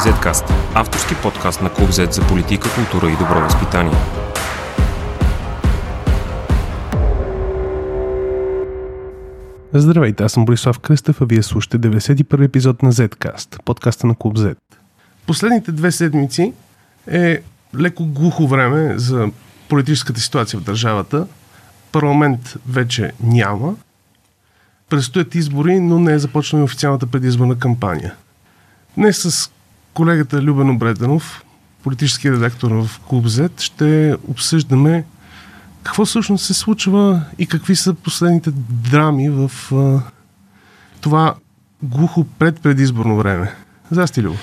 Zcast – авторски подкаст на Клуб Z за политика, култура и добро възпитание. Здравейте, аз съм Борислав Кръстев, а вие слушате 91 епизод на Zcast, подкаста на Клуб Z. Последните две седмици е леко глухо време за политическата ситуация в държавата. Парламент вече няма. Предстоят избори, но не е започнала официалната предизборна кампания. Днес с колегата Любен Обретенов, политически редактор в Клуб Z, ще обсъждаме какво всъщност се случва и какви са последните драми в а, това глухо предпредизборно време. Здрасти, Любо.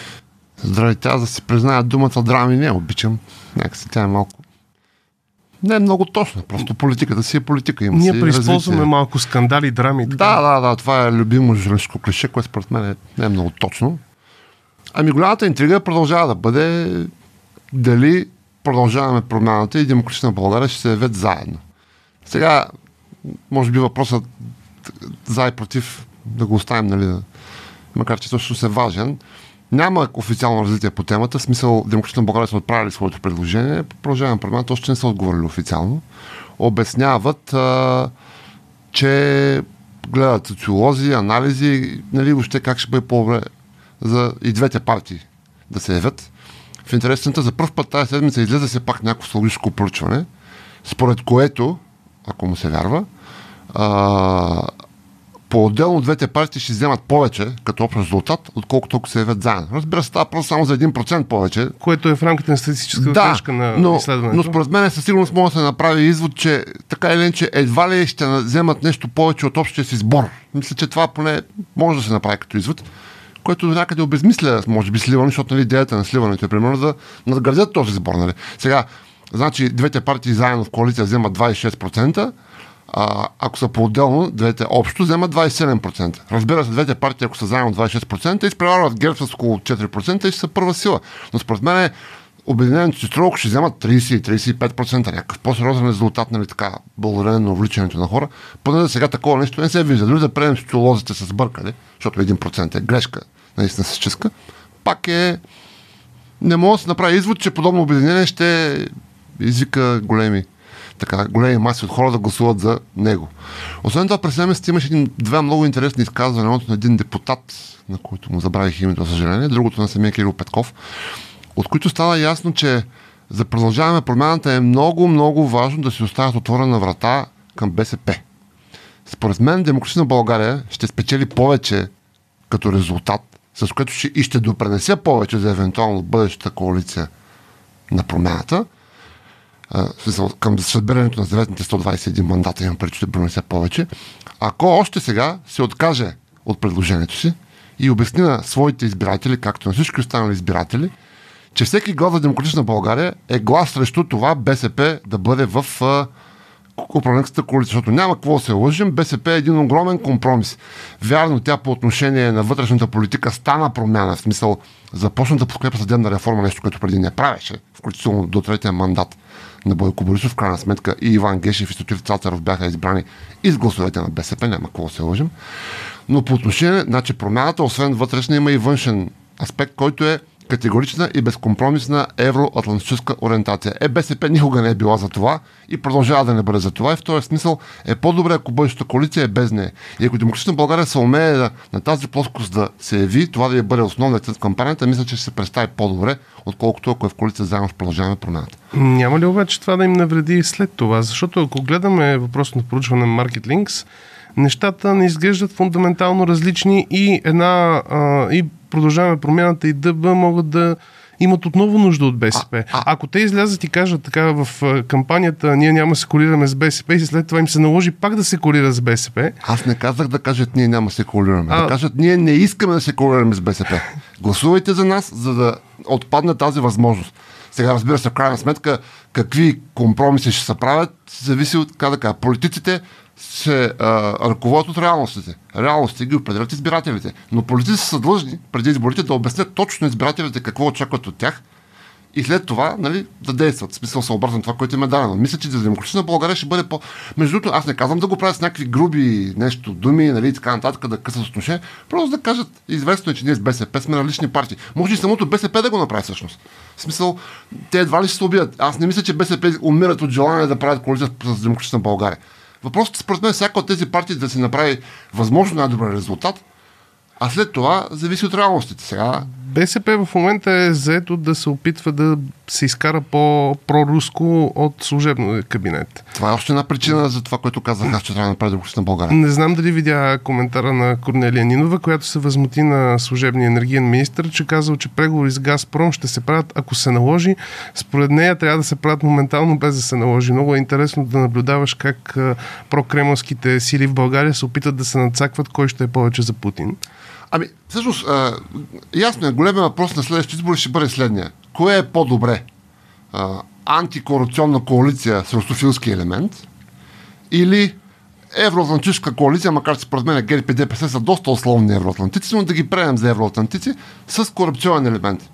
Здравейте, аз да си призная думата драми не е, обичам. Някакси тя е малко не е много точно. Просто политиката си е политика. Има Ние преизползваме малко скандали, драми. Така. Да, да, да. Това е любимо женско клише, което според мен е, не е много точно. Ами голямата интрига продължава да бъде дали продължаваме промяната и демократична България ще се явят заедно. Сега, може би въпросът за и против да го оставим, нали, макар че също е важен. Няма официално развитие по темата, в смисъл Демократична България са отправили своето предложение, продължаваме промяната, още не са отговорили официално. Обясняват, а, че гледат социолози, анализи, нали, въобще как ще бъде по-добре за и двете партии да се явят. В интересната за първ път тази седмица излезе се пак някакво социологическо проучване, според което, ако му се вярва, а, по-отделно двете партии ще вземат повече като общ резултат, отколкото ако се явят заедно. Разбира се, става просто само за 1% повече, Което е в рамките на статистическата да, грешка на но, изследването. но според мен със сигурност може да се направи извод, че така или иначе едва ли ще вземат нещо повече от общия си сбор. Мисля, че това поне може да се направи като извод, което някъде обезмисля, може би, сливане, защото нали, идеята на сливането е примерно да надградят този сбор. Нали. Сега, значи, двете партии заедно в коалиция вземат 26%, а, ако са по-отделно, двете общо вземат 27%. Разбира се, двете партии, ако са заедно 26%, изпреварват ГЕРБ с около 4% и са първа сила. Но според мен е, Обединеното си ако ще вземат 30-35%, някакъв по-сериозен резултат, нали така, благодарение на увличането на хора. Поне за сега такова нещо не се вижда. Дори да приемем социолозите с бъркали, защото 1% е грешка, наистина се чиска, пак е не мога да се направи извод, че подобно обединение ще извика големи така, големи маси от хора да гласуват за него. Освен това, през седмицата имаше две много интересни изказвания. Едното на един депутат, на който му забравих името, за съжаление, другото на самия Кирил Петков, от които става ясно, че за продължаваме промяната е много, много важно да си оставят отворена врата към БСП. Според мен Демократична България ще спечели повече като резултат, с което ще, и ще допренесе повече за евентуално бъдещата коалиция на промяната, към събирането на заветните 121 мандата имам преди, че ще допренесе повече, ако още сега се откаже от предложението си и обясни на своите избиратели, както на всички останали избиратели, че всеки глас за Демократична България е глас срещу това БСП да бъде в управленската коалиция, защото няма какво да се лъжим. БСП е един огромен компромис. Вярно, тя по отношение на вътрешната политика стана промяна, в смисъл започна да подкрепа съдебна реформа, нещо, което преди не правеше, включително до третия мандат на Бойко Борисов, в крайна сметка и Иван Гешев и Стотив Цацаров бяха избрани и с гласовете на БСП, няма какво да се лъжим. Но по отношение, значи промяната, освен вътрешна, има и външен аспект, който е категорична и безкомпромисна евроатлантическа ориентация. Е, БСП никога не е била за това и продължава да не бъде за това. И в този смисъл е по-добре, ако бъдещата коалиция е без нея. И ако Демократична България се умее да, на тази плоскост да се яви, това да я бъде основният цел в кампанията, мисля, че ще се представи по-добре, отколкото ако е в коалиция заедно с продължаваме промяната. Няма ли обаче това да им навреди след това? Защото ако гледаме въпрос на проучване на Market Links, нещата не изглеждат фундаментално различни и една а, и продължаваме промяната и ДБ могат да имат отново нужда от БСП. А, а. Ако те излязат и кажат така в кампанията, ние няма се колираме с БСП и след това им се наложи пак да се колира с БСП, Аз не казах да кажат ние няма се коалираме. А- Да кажат ние не искаме да се коалираме с БСП. Гласувайте за нас, за да отпадне тази възможност. Сега разбира се, в крайна сметка, какви компромиси ще се правят, зависи от, как да кажа, политиците се а, ръководят от реалностите. Реалностите ги определят избирателите. Но политиците са длъжни преди изборите да обяснят точно избирателите какво очакват от тях и след това нали, да действат. Смисъл съобразно това, което им е дадено. Мисля, че за демократична България ще бъде по... Между другото, аз не казвам да го правят с някакви груби нещо, думи, нали, така нататък, да късат отношение. Просто да кажат, известно е, че ние с БСП сме на лични партии. Може и самото БСП да го направи всъщност. В смисъл, те едва ли ще се убият. Аз не мисля, че БСП умират от желание да правят коалиция с демократична България. Въпросът според мен, всяка от тези партии да си направи възможно най-добър резултат, а след това зависи от реалностите. Сега БСП в момента е заето да се опитва да се изкара по-проруско от служебно кабинет. Това е още една причина за това, което казах аз, че трябва да направи демократична България. Не знам дали видя коментара на Корнелия Нинова, която се възмути на служебния енергиен министр, че казал, че преговори с Газпром ще се правят, ако се наложи. Според нея трябва да се правят моментално, без да се наложи. Много е интересно да наблюдаваш как прокремълските сили в България се опитат да се нацакват кой ще е повече за Путин. Ами, всъщност, ясно е, големия въпрос на следващите избори ще бъде следния. Кое е по-добре? А, антикорупционна коалиция с русофилски елемент или евроатлантическа коалиция, макар че според мен ГЕРБ и ДПС са доста условни евроатлантици, но да ги приемем за евроатлантици с корупционен елемент.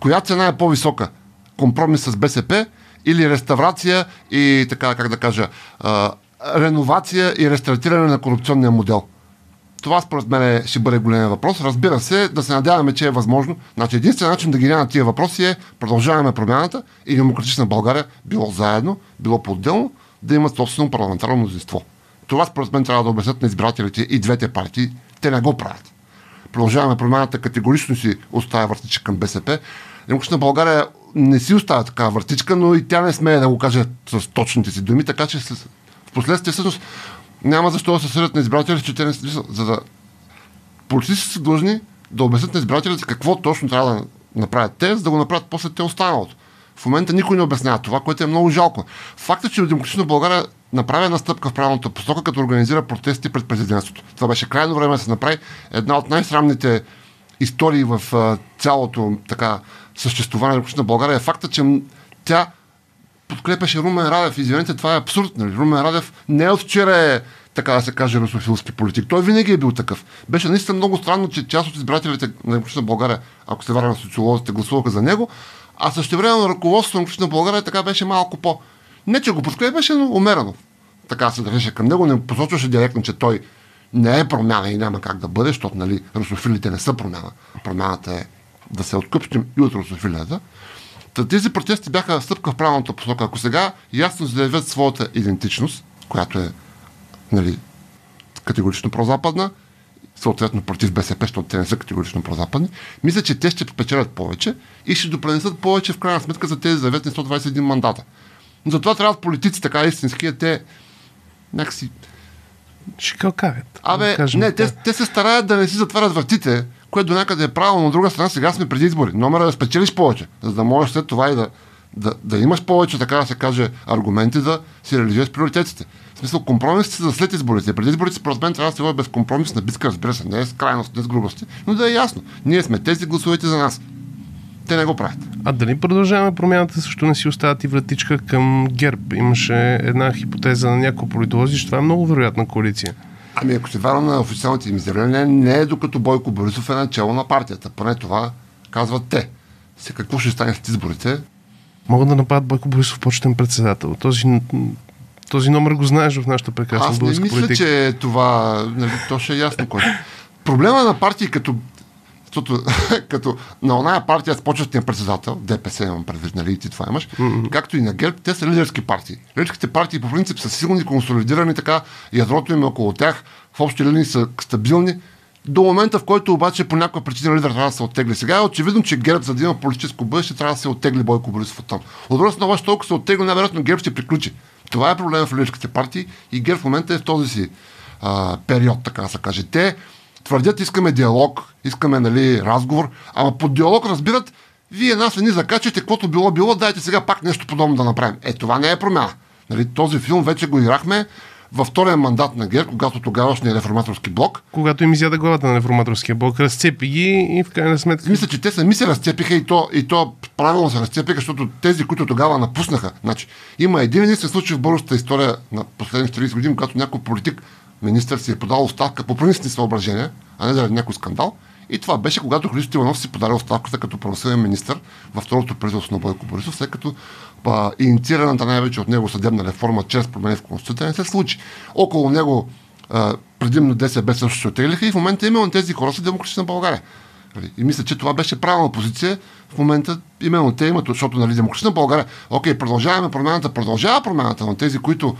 Коя цена е по-висока? Компромис с БСП или реставрация и така, как да кажа, а, реновация и рестартиране на корупционния модел? Това според мен ще бъде големия въпрос. Разбира се, да се надяваме, че е възможно. Значи единственият начин да ги няма тия въпроси е продължаваме промяната и демократична България, било заедно, било по-отделно, да имат собствено парламентарно мнозинство. Това според мен трябва да обяснят на избирателите и двете партии. Те не го правят. Продължаваме промяната категорично си оставя въртичка към БСП. Демократична България не си оставя такава въртичка, но и тя не смее да го каже с точните си думи, така че в последствие всъщност няма защо да се съдят на избирателите, че те не са, за да политиците са длъжни да обяснят на избирателите какво точно трябва да направят те, за да го направят после те останалото. В момента никой не обяснява това, което е много жалко. Факта, че Демократична България направи една стъпка в правилната посока, като организира протести пред президентството. Това беше крайно време да се направи една от най-срамните истории в цялото така съществуване на Демократична България е факта, че тя подкрепяше Румен Радев. Извинете, това е абсурд. Нали? Румен Радев не е от вчера е така да се каже, русофилски политик. Той винаги е бил такъв. Беше наистина много странно, че част от избирателите на Демократична България, ако се върна на социолозите, гласуваха за него, а също време на ръководството на Демократична България така беше малко по... Не, че го подкрепяше, но умерено. Така се държеше към него, не посочваше директно, че той не е промяна и няма как да бъде, защото нали, русофилите не са промяна. Промяната е да се откъпчим и от русофилията. Тези протести бяха стъпка в правилната посока. Ако сега ясно заявят своята идентичност, която е нали, категорично прозападна, съответно против БСП, защото те не са категорично прозападни, мисля, че те ще печелят повече и ще допренесат повече в крайна сметка за тези заветни 121 мандата. Но затова трябва политици, така истински, те някакси... Шикалкавят. Абе, да не, те, те, се стараят да не си затварят вратите, което до някъде е правилно. От друга страна, сега сме преди избори. Номера е да спечелиш повече, за да можеш след това и да, да, да имаш повече, така да се каже, аргументи да си реализираш приоритетите. В смисъл, компромисите за след изборите. Преди изборите, според мен, трябва да се води безкомпромисна битка, разбира се, не е с крайност, не с грубости, но да е ясно. Ние сме тези, гласувайте за нас. Те не го правят. А дали продължаваме промяната, също не си остават и вратичка към ГЕРБ? Имаше една хипотеза на някои политолози, че това е много вероятна коалиция. Ами ако се вярвам на официалните им изявления, не е докато Бойко Борисов е начало на партията. Поне това казват те. Сега какво ще стане с изборите? Могат да нападат Бойко Борисов почетен председател. Този, този номер го знаеш в нашата прекрасна Аз не мисля, политика. че това, нали, то ще е ясно кой. Проблема на партии като защото като на оная партия с почетния председател, ДПС имам предвид, нали, ти това имаш, mm-hmm. както и на ГЕРБ, те са лидерски партии. Лидерските партии по принцип са силни, консолидирани, така, ядрото им е около тях, в общи линии са стабилни, до момента, в който обаче по някаква причина лидер трябва да се оттегли. Сега е очевидно, че ГЕРБ, за да има политическо бъдеще, трябва да се оттегли Бойко Борисов от там. От друга страна, обаче толкова се оттегли, най-вероятно ГЕРБ ще приключи. Това е проблема в лидерските партии и ГЕРБ в момента е в този си а, период, така да се каже. Те твърдят, искаме диалог, искаме нали, разговор, ама под диалог разбират, вие нас не ни закачате, каквото било било, дайте сега пак нещо подобно да направим. Е, това не е промяна. Нали, този филм вече го играхме във втория мандат на ГЕР, когато тогавашния реформаторски блок. Когато им изяда главата на реформаторския блок, разцепи ги и в крайна сметка. Мисля, че те сами се разцепиха и то, и то правилно се разцепиха, защото тези, които тогава напуснаха. Значи, има един единствен случай в българската история на последните 30 години, когато някой политик министър си е подал оставка по принципни съображения, а не заради някой скандал, И това беше когато Христо Иванов си подаде оставката като правосъден министр във второто правителство на Бойко Борисов, след като па, инициираната най-вече от него съдебна реформа чрез промени в Конституцията не се случи. Около него предимно ДСБ също се отеглиха и в момента именно тези хора са демократична България. Нали? И мисля, че това беше правилна позиция. В момента именно те имат, защото нали, демократична България, окей, продължаваме промяната, продължава промяната, но тези, които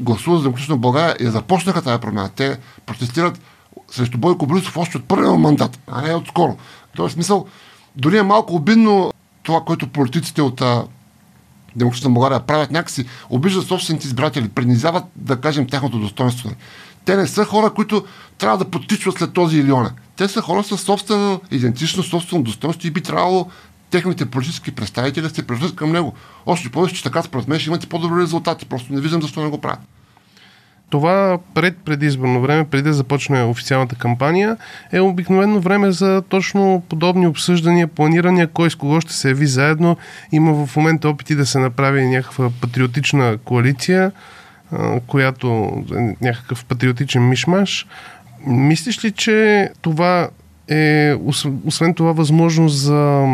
гласуват за демократична България и започнаха тази промяна, те протестират срещу Бойко Борисов още от първия мандат, а не от скоро. Тоест, смисъл, дори е малко обидно това, което политиците от Демократична България правят някакси, обиждат собствените избиратели, принизяват, да кажем, тяхното достоинство. Те не са хора, които трябва да подтичват след този или. Те са хора с собствена идентичност, собствено достоинство и би трябвало техните политически представители да се превръщат към него. Още повече, че така според мен ще имате по-добри резултати. Просто не виждам защо не го правят. Това пред предизборно време, преди да започне официалната кампания, е обикновено време за точно подобни обсъждания, планирания, кой с кого ще се яви заедно. Има в момента опити да се направи някаква патриотична коалиция, която е някакъв патриотичен мишмаш. Мислиш ли, че това е, освен това, възможност за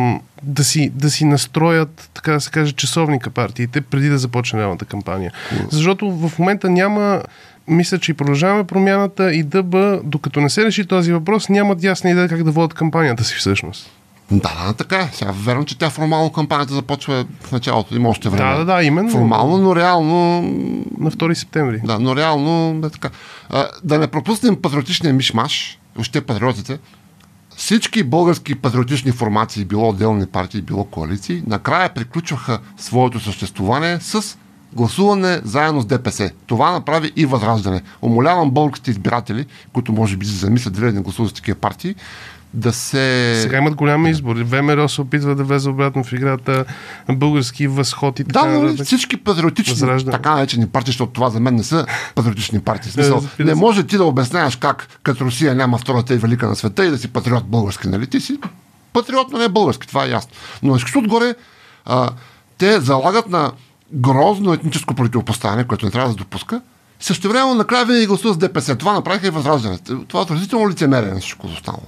да си, да си настроят, така да се каже, часовника партиите, преди да започне реалната кампания. Защото в момента няма мисля, че и продължаваме промяната и ДБ, докато не се реши този въпрос, нямат ясна идея как да водят кампанията си всъщност. Да, да, така е. Сега верно, че тя формално кампанията започва в началото. Има още време. Да, да, да, именно. Формално, но реално... На 2 септември. Да, но реално е така. А, да не пропуснем патриотичния мишмаш, още патриотите. Всички български патриотични формации, било отделни партии, било коалиции, накрая приключваха своето съществуване с гласуване заедно с ДПС. Това направи и Възраждане. Умолявам българските избиратели, които може би се замислят дали да не гласуват с такива партии, да се... Сега имат голям избор. ВМРО се опитва да влезе обратно в играта, български възход и така. Да, но да, всички патриотични, Възраждане. така наречени партии, защото това за мен не са патриотични партии. В смисъл, не може ти да обясняваш как като Русия няма втората и велика на света и да си патриот български, нали? Ти си патриот, но не български, това е ясно. Но изкщо отгоре, а, те залагат на грозно етническо противопоставяне, което не трябва да се допуска. Също време накрая винаги гласува с ДПС. Това направиха и възраждане. Това е отразително лицемерие на всичко останало.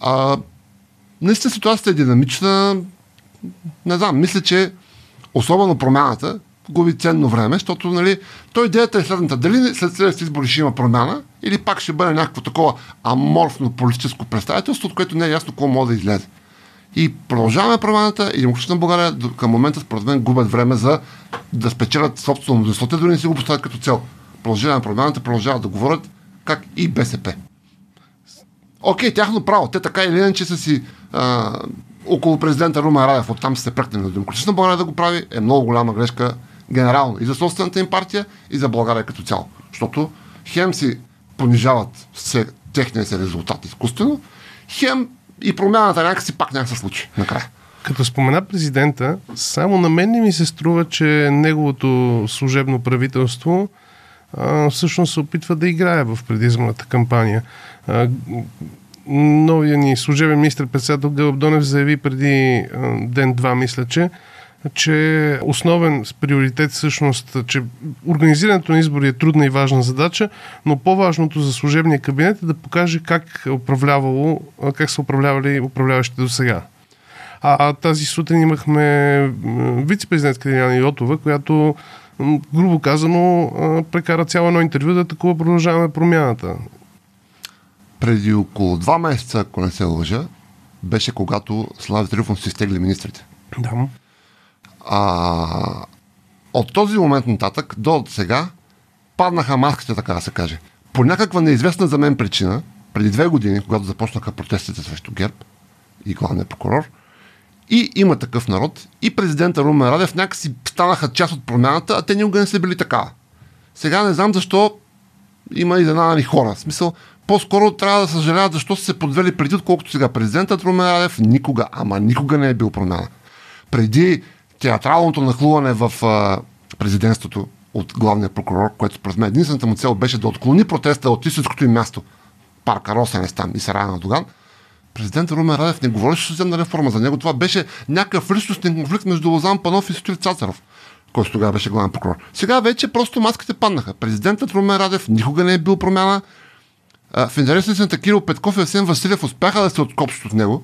А, наистина ситуацията е динамична. Не знам, мисля, че особено промяната губи ценно време, защото нали, той идеята е следната. Дали след следващите избори ще има промяна или пак ще бъде някакво такова аморфно политическо представителство, от което не е ясно какво може да излезе. И продължаваме промяната и Демократична България към момента, според мен, губят време за да спечелят собствено мнозинство. Те дори не си го поставят като цел. Продължаваме промяната, продължават да говорят как и БСП. Окей, тяхно право. Те така или иначе са си а, около президента Румен Радев, оттам се пръкнали на Демократична България да го прави, е много голяма грешка генерално и за собствената им партия, и за България като цяло. Защото хем си понижават се, техния си резултат изкуствено, хем и промяната някакси пак няма се случи накрая. Като спомена президента, само на мен не ми се струва, че неговото служебно правителство всъщност се опитва да играе в предизборната кампания. А, новия ни служебен министр-председател Гълъб Донев заяви преди ден-два, мисля, че че основен приоритет всъщност, че организирането на избори е трудна и важна задача, но по-важното за служебния кабинет е да покаже как, е управлявало, как са управлявали управляващите до сега. А, а тази сутрин имахме вице-президентка Диляна Йотова, която грубо казано прекара цяло едно интервю да такова продължаваме промяната. Преди около два месеца, ако не се лъжа, беше когато Слави Трифон си изтегли министрите. Да. А, от този момент нататък до сега паднаха маските, така да се каже. По някаква неизвестна за мен причина, преди две години, когато започнаха протестите срещу ГЕРБ и главния прокурор, и има такъв народ, и президента Румен Радев някакси станаха част от промяната, а те никога не са били така. Сега не знам защо има изненадани хора. В смисъл, по-скоро трябва да съжаляват защо са се подвели преди, отколкото сега. Президентът Румен Радев никога, ама никога не е бил промяна. Преди театралното нахлуване в а, президентството от главния прокурор, което според мен единствената му цел беше да отклони протеста от истинското им място, парка Росенес там и Сарая на Доган, президент Румен Радев не говореше за реформа. За него това беше някакъв личностен конфликт между Лозан Панов и Сотир Цацаров, който тогава беше главен прокурор. Сега вече просто маските паднаха. Президентът Румен Радев никога не е бил промяна. в интерес на истината Кирил Петков и Асен Василев успяха да се откопчат от него.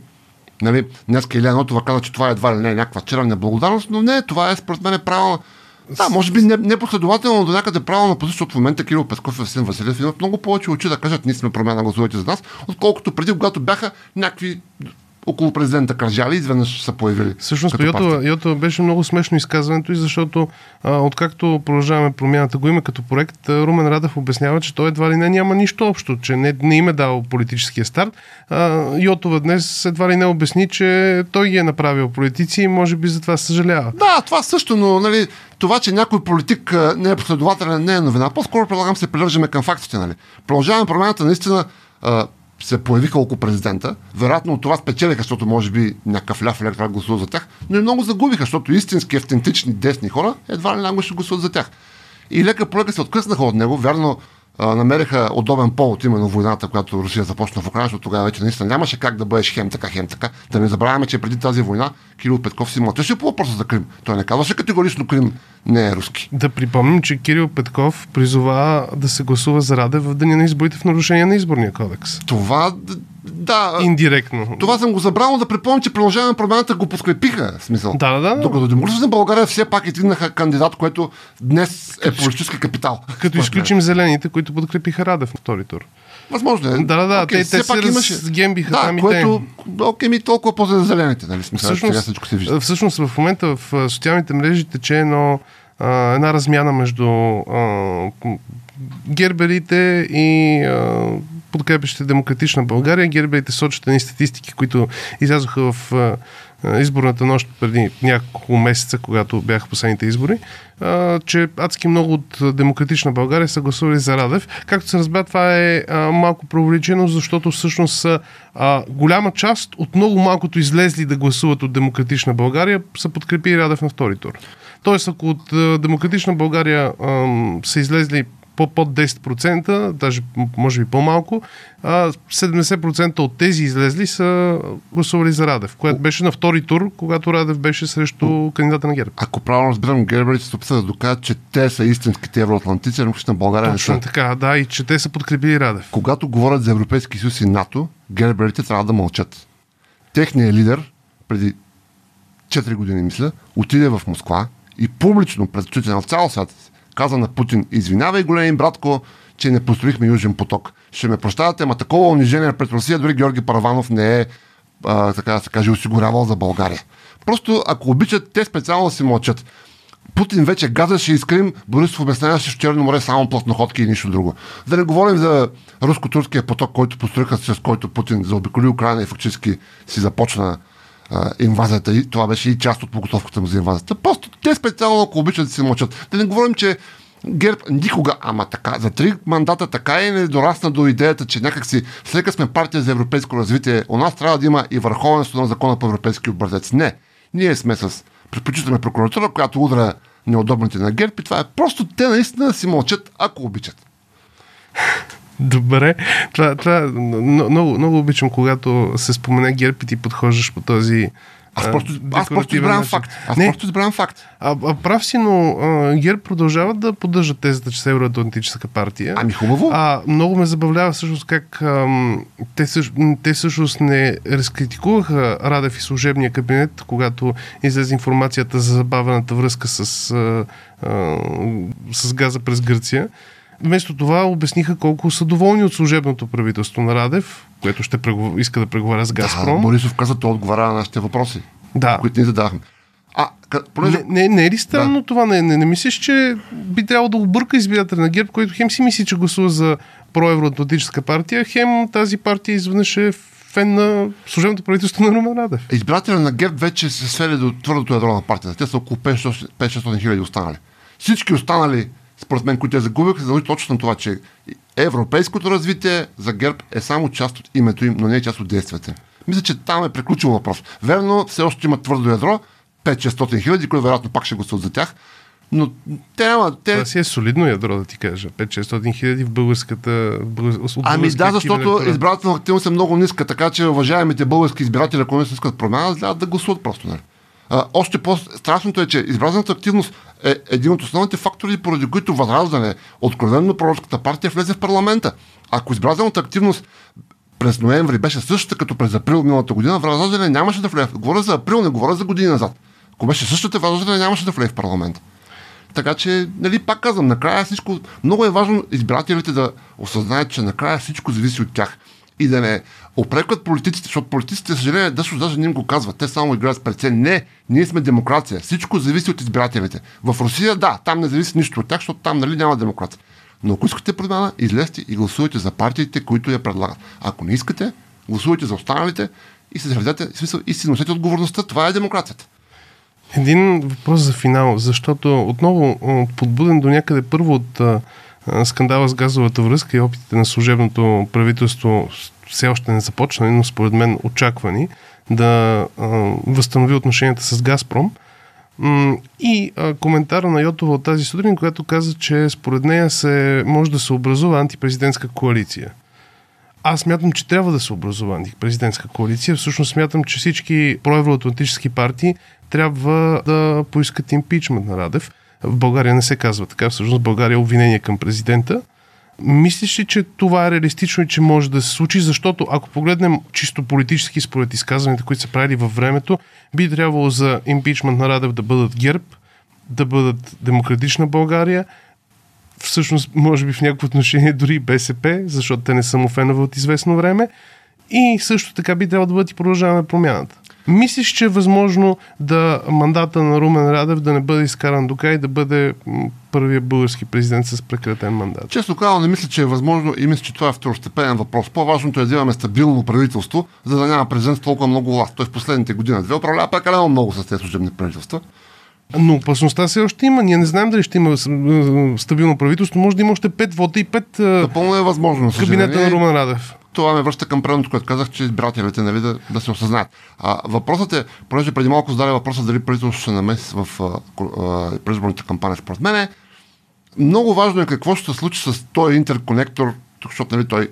Нали, днес Илия Нотова каза, че това едва ли не е някаква черна неблагодарност, но не, това е според мен правилно. Да, може би не, непоследователно, но до някъде правилно позиция, защото в момента Кирил Петков и Асен Василев имат много повече очи да кажат, ние сме промяна гласувайте за нас, отколкото преди, когато бяха някакви около президента Кържали, изведнъж са появили. Всъщност, Йото, Йото беше много смешно изказването и защото а, откакто продължаваме промяната го има като проект, Румен Радев обяснява, че той едва ли не няма нищо общо, че не, не им е дал политическия старт. А, Йотова днес едва ли не обясни, че той ги е направил политици и може би за това съжалява. Да, това също, но нали, това, че някой политик не е последователен, не е новина. По-скоро предлагам се придържаме към фактите. Нали. Продължаваме промяната наистина се появиха около президента. Вероятно от това спечелиха, защото може би някакъв ляв електорат гласува за тях, но и много загубиха, защото истински автентични десни хора едва ли някой ще гласуват за тях. И лека по лека се откъснаха от него. Вярно, намериха удобен повод, именно войната, която Русия започна в Украина, защото тогава вече наистина нямаше как да бъдеш хем така, хем така. Да не забравяме, че преди тази война Кирил Петков си мълчеше по въпроса за Крим. Той не казваше категорично Крим не е руски. Да припомним, че Кирил Петков призова да се гласува за Раде в деня на изборите в нарушение на изборния кодекс. Това да. Индиректно. Това съм го забрал, да припомня, че продължаваме на промяната го подкрепиха. Смисъл. Да, да, да. Докато демократична България все пак издигнаха кандидат, което днес е политически капитал. Като изключим зелените, които подкрепиха Радев на втори тур. Възможно е. Да, да, да. Okay, те, те пак имаше. Гембиха да, там което, окей, ми толкова по-за зелените, нали? Смисъл, всъщност, се вижда. всъщност в момента в социалните мрежи тече едно, а, една размяна между а, герберите и а, подкрепящите демократична България. Герберите сочат ни статистики, които излязоха в изборната нощ преди няколко месеца, когато бяха последните избори, че адски много от Демократична България са гласували за Радев. Както се разбра, това е малко провеличено, защото всъщност голяма част от много малкото излезли да гласуват от Демократична България са подкрепили Радев на втори тур. Тоест, ако от Демократична България са излезли по-под 10%, даже може би по-малко, а 70% от тези излезли са гласували за Радев, което беше на втори тур, когато Радев беше срещу кандидата на ГЕРБ. Ако правилно разбирам, герберите се опитват да докажат, че те са истинските евроатлантици, а на България Точно не са. така, да, и че те са подкрепили Радев. Когато говорят за Европейски съюз и НАТО, герберите трябва да мълчат. Техният лидер, преди 4 години, мисля, отиде в Москва и публично пред на цял свят каза на Путин, извинявай големи братко, че не построихме Южен поток. Ще ме прощавате, ама такова унижение пред Русия дори Георги Параванов не е, а, така да се каже, осигурявал за България. Просто, ако обичат, те специално си мълчат. Путин вече газаше и скрим, Борисов обясняваше в Черно море само плътноходки и нищо друго. Да не говорим за руско-турския поток, който построиха, с който Путин заобиколи Украина и фактически си започна а, инвазията. И това беше и част от подготовката му за инвазията. Просто те специално, ако обичат се мълчат. Да не говорим, че ГЕРБ никога, ама така, за три мандата така и не дорасна до идеята, че някакси, след като сме партия за европейско развитие, у нас трябва да има и върховенство на закона по европейски образец. Не. Ние сме с, предпочитаме прокуратура, която удра неудобните на ГЕРБ и това е просто те наистина си мълчат, ако обичат. Добре. Това, това, много, много обичам, когато се спомене герб и ти подхождаш по този аз просто, аз просто избравям факт. Аз не, просто избравям факт. А, а, прав си, но а, ГЕРБ продължават да поддържат тезата, че са Евроатлантическа партия. Ами хубаво. А, много ме забавлява всъщност как а, те, също, те всъщност не разкритикуваха Радев и служебния кабинет, когато излезе информацията за забавената връзка с, а, а, с газа през Гърция. Вместо това обясниха колко са доволни от служебното правителство на Радев, което ще преговар... иска да преговаря с Газпром. Да, Борисов каза, той отговаря на нашите въпроси, да. които ни задахме. А, понеже... не, не, не е ли странно да. това? Не, не, не мислиш, че би трябвало да обърка избирател на ГЕРБ, който хем си мисли, че гласува за проевроатлантическа партия, хем тази партия изведнъж е фен на служебното правителство на Румен Радев. Избирателя на ГЕРБ вече се свели до твърдото ядро на партията. Те са около 500 хиляди останали. Всички останали според мен, които те загубиха, се дължи точно на това, че европейското развитие за ГЕРБ е само част от името им, но не е част от действията. Мисля, че там е приключил въпрос. Верно, все още има твърдо ядро, 5-600 хиляди, които вероятно пак ще гласуват за тях. Но те няма. Те... Това си е солидно ядро, да ти кажа. 5-600 хиляди в българската. В българ... Ами да, защото избирателната активност е много ниска, така че уважаемите български избиратели, ако не се искат промяна, да гласуват просто. Нали? А, още по-страшното е, че избирателната активност е един от основните фактори, поради които Възраждане, откровенно пророчската партия, влезе в парламента. Ако избирателната активност през ноември беше същата като през април миналата година, Възраждане нямаше да влезе. Говоря за април, не говоря за години назад. Ако беше същата, Възраждане нямаше да влезе в парламента. Така че, нали, пак казвам, накрая всичко, много е важно избирателите да осъзнаят, че накрая всичко зависи от тях. И да не опрекват политиците, защото политиците, съжаление, да даже не им го казват. Те само играят с прецен. Не, ние сме демокрация. Всичко зависи от избирателите. В Русия, да, там не зависи нищо от тях, защото там нали, няма демокрация. Но ако искате промяна, излезте и гласувайте за партиите, които я предлагат. Ако не искате, гласувайте за останалите и се заведете, смисъл, и си носете отговорността. Това е демокрацията. Един въпрос за финал, защото отново подбуден до някъде първо от скандала с газовата връзка и опитите на служебното правителство все още не започнали, но според мен очаквани да възстанови отношенията с Газпром. И коментара на Йотова от тази сутрин, която каза, че според нея се, може да се образува антипрезидентска коалиция. Аз смятам, че трябва да се образува антипрезидентска коалиция. Всъщност смятам, че всички проевроатлантически партии трябва да поискат импичмент на Радев. В България не се казва така. Всъщност България е обвинение към президента. Мислиш ли, че това е реалистично и че може да се случи? Защото ако погледнем чисто политически според изказванията, които са правили във времето, би трябвало за импичмент на Радев да бъдат ГЕРБ, да бъдат Демократична България, всъщност, може би в някакво отношение дори БСП, защото те не са му фенове от известно време. И също така би трябвало да бъдат и продължаване промяната. Мислиш, че е възможно да мандата на Румен Радев да не бъде изкаран до край и да бъде първия български президент с прекратен мандат? Често казвам, не мисля, че е възможно и мисля, че това е второстепенен въпрос. По-важното е да имаме стабилно правителство, за да няма президент с толкова много власт. Той в последните години две управлява прекалено много с тези служебни правителства. Но опасността все още има. Ние не знаем дали ще има стабилно правителство. Може да има още пет вода и пет Напълно е възможно. Кабинета на Румен Радев това ме връща към предното, което казах, че избирателите нали, да, да се осъзнаят. А, въпросът е, понеже преди малко зададе въпроса дали правителството ще намеси в предизборните кампании, според мен е много важно е какво ще се случи с този интерконектор, защото нали, той,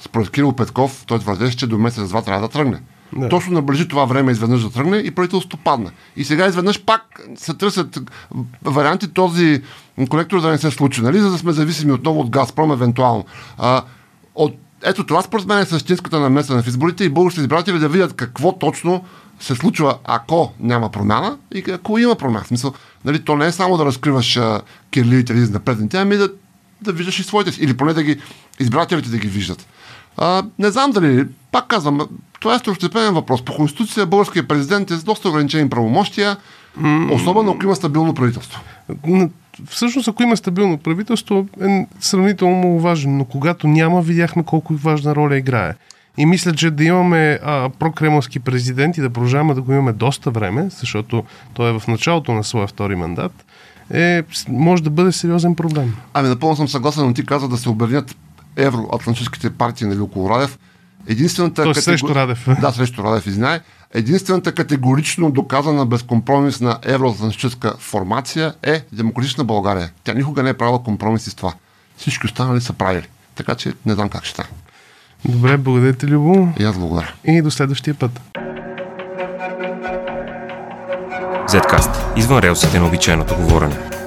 според Кирил Петков, той твърдеше, че до месец-два трябва да тръгне. Да. Точно наближи това време изведнъж да тръгне и правителството падна. И сега изведнъж пак се търсят варианти този конектор да не се случи, нали? за да сме зависими отново от Газпром, евентуално. А, от ето това според мен е същинската намеса в изборите и българските избиратели да видят какво точно се случва, ако няма промяна и ако има промяна. В смисъл, нали, то не е само да разкриваш кирливите лизи на предните, ами да, да виждаш и своите си. Или поне да ги, избирателите да ги виждат. А, не знам дали, пак казвам, това е второстепенен въпрос. По Конституция българският президент е с доста ограничени правомощия, особено ако има стабилно правителство всъщност, ако има стабилно правителство, е сравнително много важно, но когато няма, видяхме колко важна роля играе. И мисля, че да имаме а, прокремълски президент и да продължаваме да го имаме доста време, защото той е в началото на своя втори мандат, е, може да бъде сериозен проблем. Ами напълно съм съгласен, но ти каза да се обърнят евроатлантическите партии на Люко Радев. Единствената Тоест категор... срещу Радев. Да, срещу Радев, извинай. Единствената категорично доказана безкомпромисна евроатлантическа формация е Демократична България. Тя никога не е правила компромиси с това. Всички останали са правили. Така че не знам как ще стане. Добре, благодаря ти, Любо. И аз благодаря. И до следващия път. Zcast. Извън релсите на обичайното говорене.